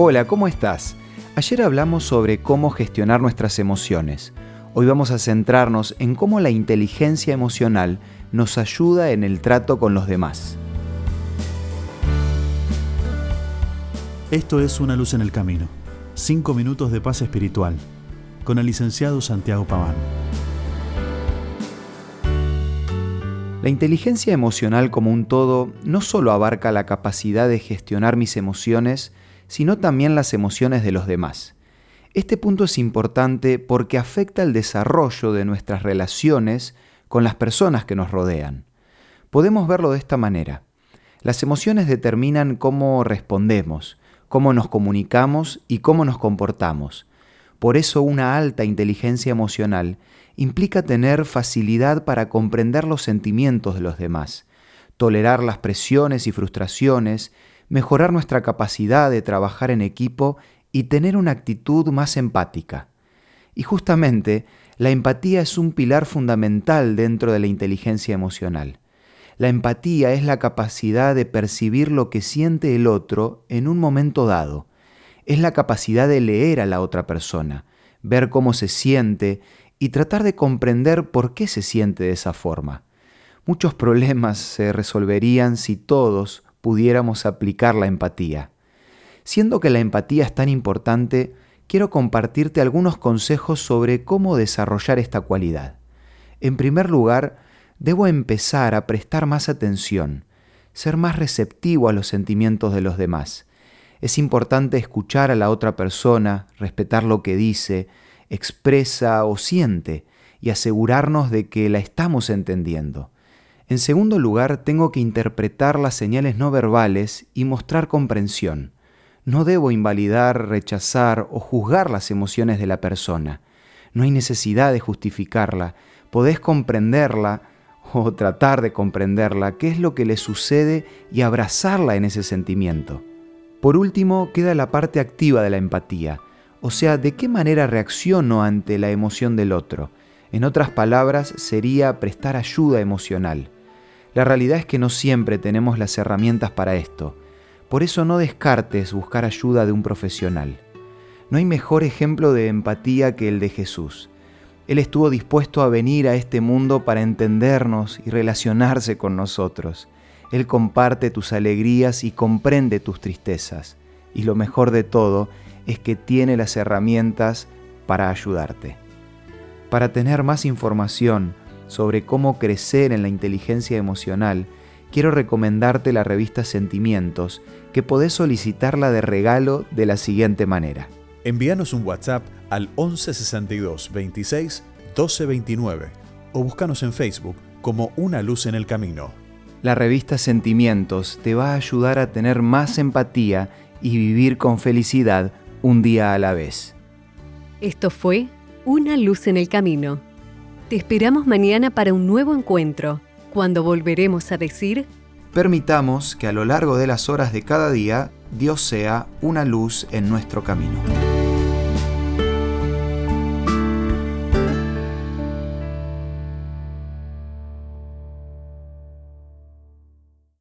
Hola, ¿cómo estás? Ayer hablamos sobre cómo gestionar nuestras emociones. Hoy vamos a centrarnos en cómo la inteligencia emocional nos ayuda en el trato con los demás. Esto es Una luz en el camino. Cinco minutos de paz espiritual. Con el licenciado Santiago Paván. La inteligencia emocional como un todo no solo abarca la capacidad de gestionar mis emociones, sino también las emociones de los demás. Este punto es importante porque afecta el desarrollo de nuestras relaciones con las personas que nos rodean. Podemos verlo de esta manera. Las emociones determinan cómo respondemos, cómo nos comunicamos y cómo nos comportamos. Por eso una alta inteligencia emocional implica tener facilidad para comprender los sentimientos de los demás, tolerar las presiones y frustraciones, mejorar nuestra capacidad de trabajar en equipo y tener una actitud más empática. Y justamente, la empatía es un pilar fundamental dentro de la inteligencia emocional. La empatía es la capacidad de percibir lo que siente el otro en un momento dado. Es la capacidad de leer a la otra persona, ver cómo se siente y tratar de comprender por qué se siente de esa forma. Muchos problemas se resolverían si todos pudiéramos aplicar la empatía. Siendo que la empatía es tan importante, quiero compartirte algunos consejos sobre cómo desarrollar esta cualidad. En primer lugar, debo empezar a prestar más atención, ser más receptivo a los sentimientos de los demás. Es importante escuchar a la otra persona, respetar lo que dice, expresa o siente y asegurarnos de que la estamos entendiendo. En segundo lugar, tengo que interpretar las señales no verbales y mostrar comprensión. No debo invalidar, rechazar o juzgar las emociones de la persona. No hay necesidad de justificarla. Podés comprenderla o tratar de comprenderla, qué es lo que le sucede y abrazarla en ese sentimiento. Por último, queda la parte activa de la empatía, o sea, de qué manera reacciono ante la emoción del otro. En otras palabras, sería prestar ayuda emocional. La realidad es que no siempre tenemos las herramientas para esto. Por eso no descartes buscar ayuda de un profesional. No hay mejor ejemplo de empatía que el de Jesús. Él estuvo dispuesto a venir a este mundo para entendernos y relacionarse con nosotros. Él comparte tus alegrías y comprende tus tristezas. Y lo mejor de todo es que tiene las herramientas para ayudarte. Para tener más información sobre cómo crecer en la inteligencia emocional, quiero recomendarte la revista Sentimientos, que podés solicitarla de regalo de la siguiente manera. Envíanos un WhatsApp al 1162 26 1229 o búscanos en Facebook como Una Luz en el Camino. La revista Sentimientos te va a ayudar a tener más empatía y vivir con felicidad un día a la vez. Esto fue Una Luz en el Camino. Te esperamos mañana para un nuevo encuentro cuando volveremos a decir, permitamos que a lo largo de las horas de cada día Dios sea una luz en nuestro camino.